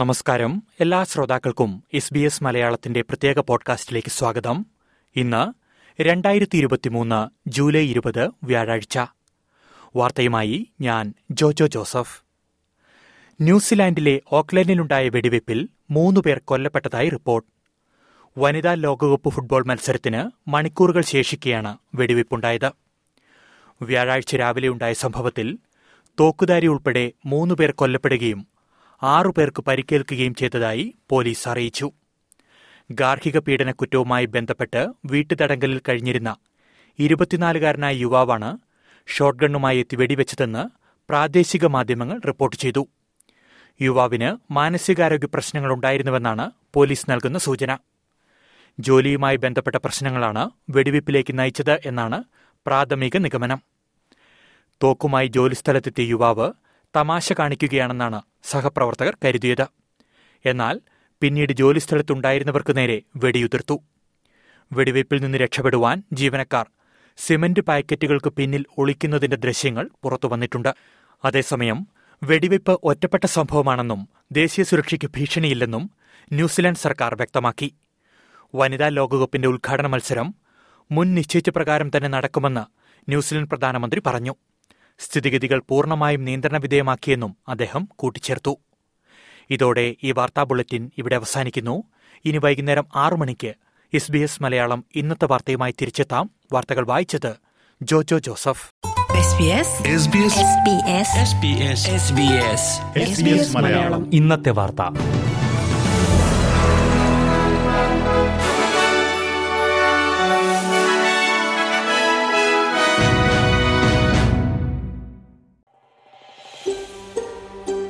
നമസ്കാരം. എല്ലാ ശ്രോതാക്കൾക്കും എസ് ബി എസ് മലയാളത്തിന്റെ പ്രത്യേക പോഡ്കാസ്റ്റിലേക്ക് സ്വാഗതം. ഇന്ന് രണ്ടായിരത്തി ഇരുപത്തിമൂന്ന് ജൂലൈ ഇരുപത് വ്യാഴാഴ്ച. വാർത്തയുമായി ഞാൻ ജോജോ ജോസഫ്. ന്യൂസിലാൻഡിലെ ഓക്ലൻഡിലുണ്ടായ വെടിവയ്പിൽ മൂന്നുപേർ കൊല്ലപ്പെട്ടതായി റിപ്പോർട്ട്. വനിതാ ലോകകപ്പ് ഫുട്ബോൾ മത്സരത്തിന് മണിക്കൂറുകൾ ശേഷിക്കെയാണ് വെടിവയ്പുണ്ടായത് വ്യാഴാഴ്ച രാവിലെ ഉണ്ടായ സംഭവത്തിൽ തോക്കുധാരി ഉൾപ്പെടെ മൂന്നുപേർ കൊല്ലപ്പെടുകയും ആറു പേർക്ക് പരിക്കേൽക്കുകയും ചെയ്തതായി പോലീസ് അറിയിച്ചു. ഗാർഹിക പീഡന കുറ്റവുമായി ബന്ധപ്പെട്ട് വീട്ടുതടങ്കലിൽ കഴിഞ്ഞിരുന്ന ഇരുപത്തിനാലുകാരനായ യുവാവാണ് ഷോട്ട്ഗണ്ണുമായി എത്തി വെടിവെച്ചതെന്ന് പ്രാദേശിക മാധ്യമങ്ങൾ റിപ്പോർട്ട് ചെയ്തു. യുവാവിന് മാനസികാരോഗ്യ പ്രശ്നങ്ങളുണ്ടായിരുന്നുവെന്നാണ് പോലീസ് നൽകുന്ന സൂചന. ജോലിയുമായി ബന്ധപ്പെട്ട പ്രശ്നങ്ങളാണ് വെടിവയ്പ്പിലേക്ക് നയിച്ചത് എന്നാണ് പ്രാഥമിക നിഗമനം. തോക്കുമായി ജോലിസ്ഥലത്തെത്തിയ യുവാവ് തമാശ കാണിക്കുകയാണെന്നാണ് സഹപ്രവർത്തകർ കരുതിയത്. എന്നാൽ പിന്നീട് ജോലിസ്ഥലത്തുണ്ടായിരുന്നവർക്ക് നേരെ വെടിയുതിർത്തു. വെടിവയ്പിൽ നിന്ന് രക്ഷപ്പെടുവാൻ ജീവനക്കാർ സിമന്റ് പാക്കറ്റുകൾക്ക് പിന്നിൽ ഒളിക്കുന്നതിന്റെ ദൃശ്യങ്ങൾ പുറത്തുവന്നിട്ടുണ്ട് അതേസമയം വെടിവയ്പ് ഒറ്റപ്പെട്ട സംഭവമാണെന്നും ദേശീയ സുരക്ഷയ്ക്ക് ഭീഷണിയില്ലെന്നും ന്യൂസിലാൻഡ് സർക്കാർ വ്യക്തമാക്കി. വനിതാ ലോകകപ്പിന്റെ ഉദ്ഘാടന മത്സരം മുൻ നിശ്ചയിച്ച പ്രകാരം തന്നെ നടക്കുമെന്ന് ന്യൂസിലൻഡ് പ്രധാനമന്ത്രി പറഞ്ഞു. സ്ഥിതിഗതികൾ പൂർണമായും നിയന്ത്രണ വിധേയമാക്കിയെന്നും അദ്ദേഹം കൂട്ടിച്ചേർത്തു. ഇതോടെ ഈ വാർത്താ ബുള്ളറ്റിൻ ഇവിടെ അവസാനിക്കുന്നു. ഇനി വൈകുന്നേരം ആറു മണിക്ക് എസ് ബി എസ് മലയാളം ഇന്നത്തെ വാർത്തയുമായി തിരിച്ചെത്താം. വാർത്തകൾ വായിച്ചത് Jojo Joseph. SBS SBS SBS SBS SBS SBS Malayalam. ഇന്നത്തെ വാർത്ത.